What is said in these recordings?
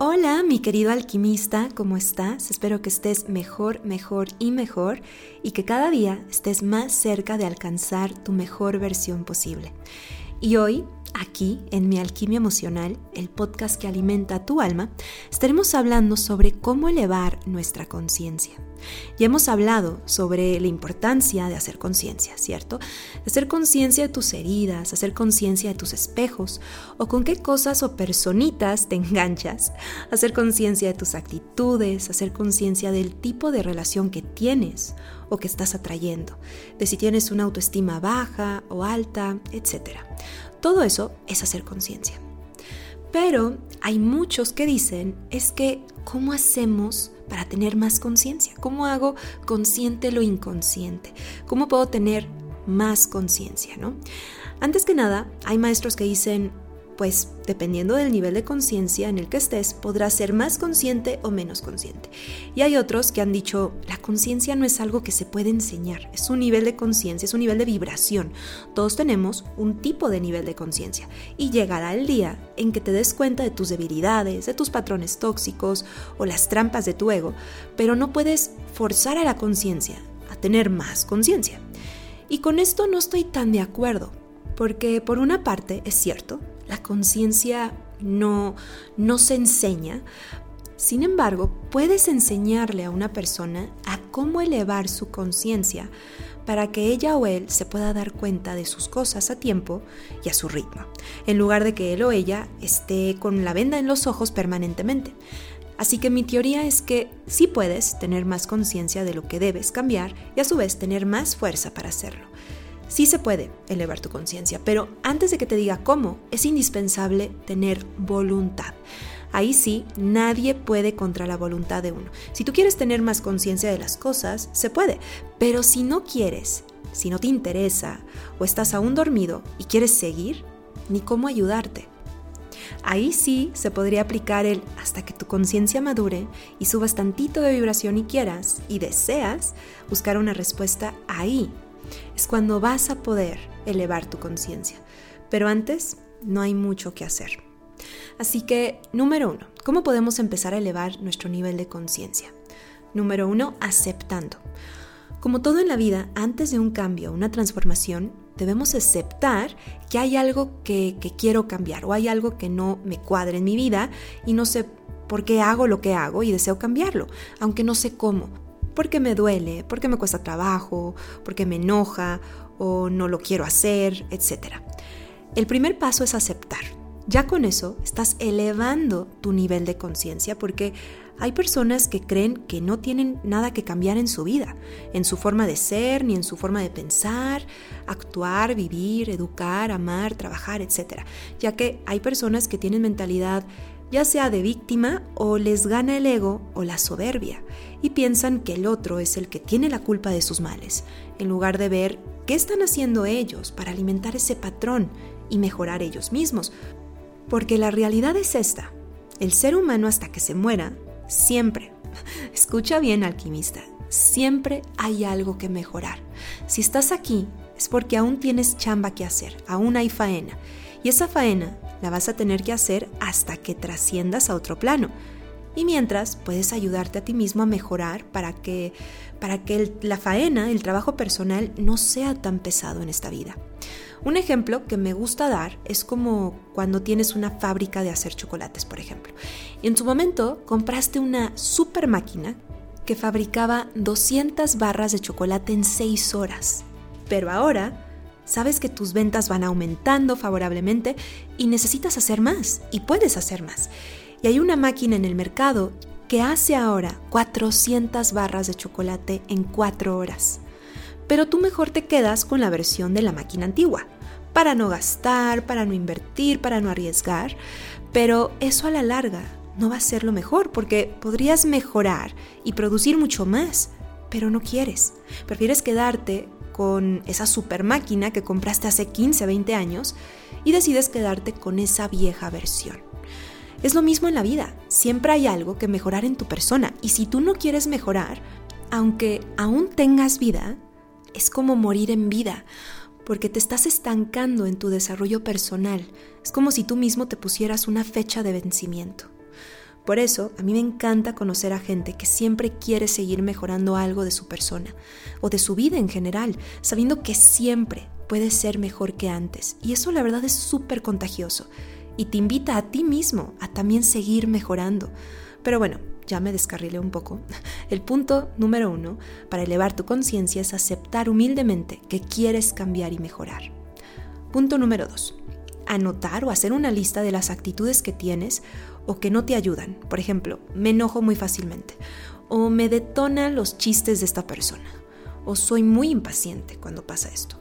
Hola, mi querido alquimista, ¿cómo estás? Espero que estés mejor, mejor y mejor y que cada día estés más cerca de alcanzar tu mejor versión posible. Y hoy Aquí, en Mi Alquimia Emocional, el podcast que alimenta tu alma, estaremos hablando sobre cómo elevar nuestra conciencia. Ya hemos hablado sobre la importancia de hacer conciencia, ¿cierto? De hacer conciencia de tus heridas, hacer conciencia de tus espejos, o con qué cosas o personitas te enganchas, hacer conciencia de tus actitudes, hacer conciencia del tipo de relación que tienes o que estás atrayendo, de si tienes una autoestima baja o alta, etc. Todo eso es hacer conciencia. Pero hay muchos que dicen es que, ¿cómo hacemos para tener más conciencia? ¿Cómo hago consciente lo inconsciente? ¿Cómo puedo tener más conciencia? ¿no? Antes que nada, hay maestros que dicen, pues dependiendo del nivel de conciencia en el que estés, podrás ser más consciente o menos consciente. Y hay otros que han dicho, la conciencia no es algo que se puede enseñar, es un nivel de conciencia, es un nivel de vibración. Todos tenemos un tipo de nivel de conciencia y llegará el día en que te des cuenta de tus debilidades, de tus patrones tóxicos o las trampas de tu ego, pero no puedes forzar a la conciencia a tener más conciencia. Y con esto no estoy tan de acuerdo, porque por una parte es cierto, la conciencia no, no se enseña. Sin embargo, puedes enseñarle a una persona a cómo elevar su conciencia para que ella o él se pueda dar cuenta de sus cosas a tiempo y a su ritmo, en lugar de que él o ella esté con la venda en los ojos permanentemente. Así que mi teoría es que sí puedes tener más conciencia de lo que debes cambiar y a su vez tener más fuerza para hacerlo. Sí se puede elevar tu conciencia, pero antes de que te diga cómo, es indispensable tener voluntad. Ahí sí, nadie puede contra la voluntad de uno. Si tú quieres tener más conciencia de las cosas, se puede, pero si no quieres, si no te interesa o estás aún dormido y quieres seguir, ni cómo ayudarte. Ahí sí se podría aplicar el hasta que tu conciencia madure y subas tantito de vibración y quieras y deseas buscar una respuesta ahí es cuando vas a poder elevar tu conciencia. Pero antes no hay mucho que hacer. Así que, número uno, ¿cómo podemos empezar a elevar nuestro nivel de conciencia? Número uno, aceptando. Como todo en la vida, antes de un cambio, una transformación, debemos aceptar que hay algo que, quiero cambiar o hay algo que no me cuadra en mi vida y no sé por qué hago lo que hago y deseo cambiarlo, aunque no sé cómo porque me duele, porque me cuesta trabajo, porque me enoja o no lo quiero hacer, etc. El primer paso es aceptar. Ya con eso estás elevando tu nivel de conciencia porque hay personas que creen que no tienen nada que cambiar en su vida, en su forma de ser, ni en su forma de pensar, actuar, vivir, educar, amar, trabajar, etc. Ya que hay personas que tienen mentalidad ya sea de víctima o les gana el ego o la soberbia, y piensan que el otro es el que tiene la culpa de sus males, en lugar de ver qué están haciendo ellos para alimentar ese patrón y mejorar ellos mismos. Porque la realidad es esta, el ser humano hasta que se muera, siempre, escucha bien alquimista, siempre hay algo que mejorar. Si estás aquí es porque aún tienes chamba que hacer, aún hay faena, y esa faena la vas a tener que hacer hasta que trasciendas a otro plano. Y mientras puedes ayudarte a ti mismo a mejorar para que, para que la faena, el trabajo personal, no sea tan pesado en esta vida. Un ejemplo que me gusta dar es como cuando tienes una fábrica de hacer chocolates, por ejemplo. En su momento compraste una super máquina que fabricaba 200 barras de chocolate en 6 horas. Pero ahora sabes que tus ventas van aumentando favorablemente y necesitas hacer más y puedes hacer más. Y hay una máquina en el mercado que hace ahora 400 barras de chocolate en 4 horas. Pero tú mejor te quedas con la versión de la máquina antigua, para no gastar, para no invertir, para no arriesgar. Pero eso a la larga no va a ser lo mejor porque podrías mejorar y producir mucho más, pero no quieres. Prefieres quedarte con esa super máquina que compraste hace 15, 20 años y decides quedarte con esa vieja versión. Es lo mismo en la vida, siempre hay algo que mejorar en tu persona y si tú no quieres mejorar, aunque aún tengas vida, es como morir en vida, porque te estás estancando en tu desarrollo personal. Es como si tú mismo te pusieras una fecha de vencimiento. Por eso, a mí me encanta conocer a gente que siempre quiere seguir mejorando algo de su persona o de su vida en general, sabiendo que siempre puede ser mejor que antes. Y eso la verdad es súper contagioso y te invita a ti mismo a también seguir mejorando. Pero bueno, ya me descarrilé un poco. El punto número uno para elevar tu conciencia es aceptar humildemente que quieres cambiar y mejorar. Punto número dos. Anotar o hacer una lista de las actitudes que tienes o que no te ayudan. Por ejemplo, me enojo muy fácilmente o me detonan los chistes de esta persona o soy muy impaciente cuando pasa esto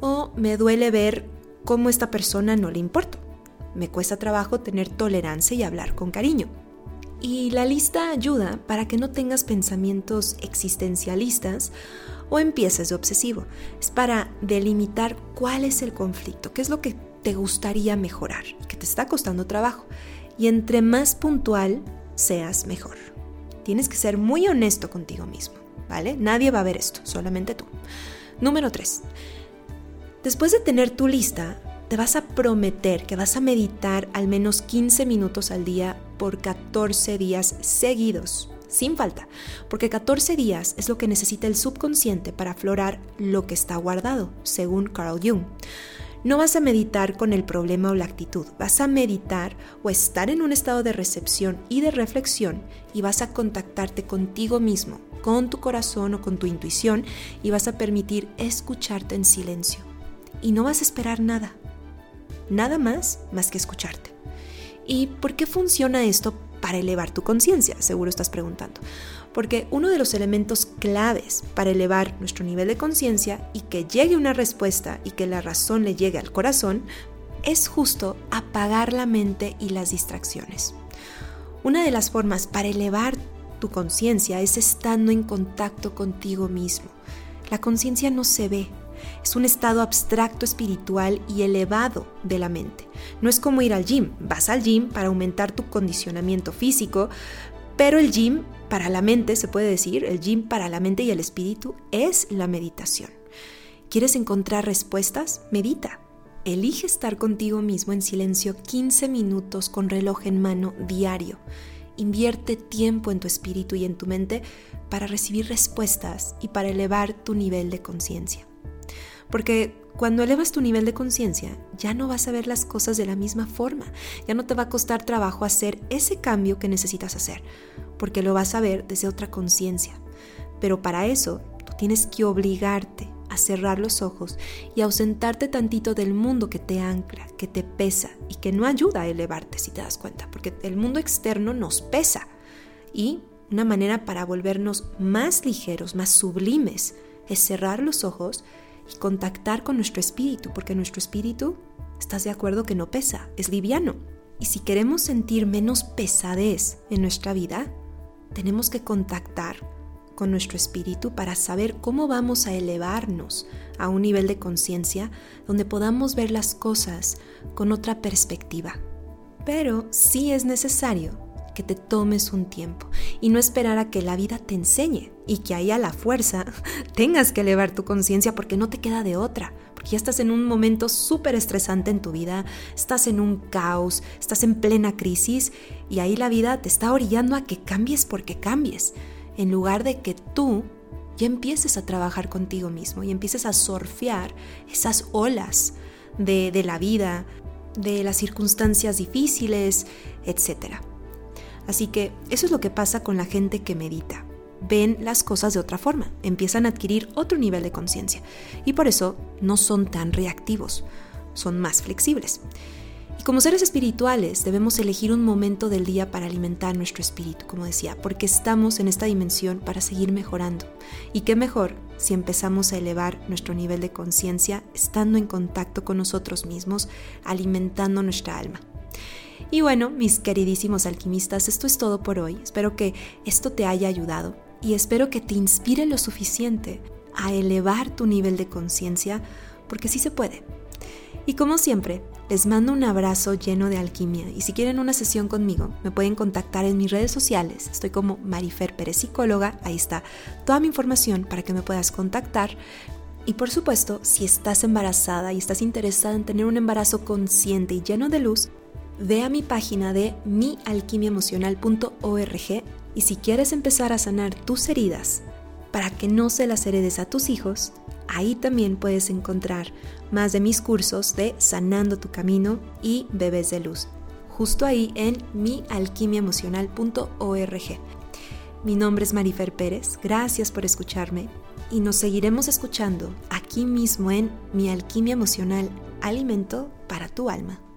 o me duele ver cómo esta persona no le importo. Me cuesta trabajo tener tolerancia y hablar con cariño. Y la lista ayuda para que no tengas pensamientos existencialistas o empieces de obsesivo. Es para delimitar cuál es el conflicto, qué es lo que te gustaría mejorar, que te está costando trabajo. Y entre más puntual seas, mejor. Tienes que ser muy honesto contigo mismo, ¿vale? Nadie va a ver esto, solamente tú. Número 3. Después de tener tu lista, te vas a prometer que vas a meditar al menos 15 minutos al día por 14 días seguidos, sin falta, porque 14 días es lo que necesita el subconsciente para aflorar lo que está guardado, según Carl Jung. No vas a meditar con el problema o la actitud, vas a meditar o estar en un estado de recepción y de reflexión y vas a contactarte contigo mismo, con tu corazón o con tu intuición y vas a permitir escucharte en silencio. Y no vas a esperar nada, nada más más que escucharte. ¿Y por qué funciona esto para elevar tu conciencia? Seguro estás preguntando. Porque uno de los elementos claves para elevar nuestro nivel de conciencia y que llegue una respuesta y que la razón le llegue al corazón es justo apagar la mente y las distracciones. Una de las formas para elevar tu conciencia es estando en contacto contigo mismo. La conciencia no se ve, es un estado abstracto espiritual y elevado de la mente. No es como ir al gym. Vas al gym para aumentar tu condicionamiento físico, pero el gym para la mente, se puede decir, el gym para la mente y el espíritu es la meditación. ¿Quieres encontrar respuestas? Medita. Elige estar contigo mismo en silencio 15 minutos con reloj en mano diario. Invierte tiempo en tu espíritu y en tu mente para recibir respuestas y para elevar tu nivel de conciencia. Porque cuando elevas tu nivel de conciencia, ya no vas a ver las cosas de la misma forma, ya no te va a costar trabajo hacer ese cambio que necesitas hacer, porque lo vas a ver desde otra conciencia. Pero para eso, tú tienes que obligarte a cerrar los ojos y ausentarte tantito del mundo que te ancla, que te pesa y que no ayuda a elevarte, si te das cuenta, porque el mundo externo nos pesa. Y una manera para volvernos más ligeros, más sublimes, es cerrar los ojos contactar con nuestro espíritu, porque nuestro espíritu, ¿estás de acuerdo que no pesa? Es liviano. Y si queremos sentir menos pesadez en nuestra vida, tenemos que contactar con nuestro espíritu para saber cómo vamos a elevarnos a un nivel de conciencia donde podamos ver las cosas con otra perspectiva. Pero sí es necesario que te tomes un tiempo y no esperar a que la vida te enseñe y que ahí a la fuerza tengas que elevar tu conciencia porque no te queda de otra, porque ya estás en un momento súper estresante en tu vida, estás en un caos, estás en plena crisis y ahí la vida te está orillando a que cambies porque cambies, en lugar de que tú ya empieces a trabajar contigo mismo y empieces a surfear esas olas de, de la vida, de las circunstancias difíciles, etcétera. Así que eso es lo que pasa con la gente que medita. Ven las cosas de otra forma, empiezan a adquirir otro nivel de conciencia y por eso no son tan reactivos, son más flexibles. Y como seres espirituales debemos elegir un momento del día para alimentar nuestro espíritu, como decía, porque estamos en esta dimensión para seguir mejorando. Y qué mejor si empezamos a elevar nuestro nivel de conciencia estando en contacto con nosotros mismos, alimentando nuestra alma. Y bueno, mis queridísimos alquimistas, esto es todo por hoy. Espero que esto te haya ayudado y espero que te inspire lo suficiente a elevar tu nivel de conciencia, porque sí se puede. Y como siempre, les mando un abrazo lleno de alquimia y si quieren una sesión conmigo, me pueden contactar en mis redes sociales. Estoy como Marifer Pérez Psicóloga, ahí está toda mi información para que me puedas contactar. Y por supuesto, si estás embarazada y estás interesada en tener un embarazo consciente y lleno de luz, ve a mi página de mialquimiaemocional.org y si quieres empezar a sanar tus heridas para que no se las heredes a tus hijos, ahí también puedes encontrar más de mis cursos de Sanando tu Camino y Bebés de Luz, justo ahí en mialquimiaemocional.org. Mi nombre es Marifer Pérez, gracias por escucharme y nos seguiremos escuchando aquí mismo en Mi Alquimia Emocional, Alimento para tu Alma.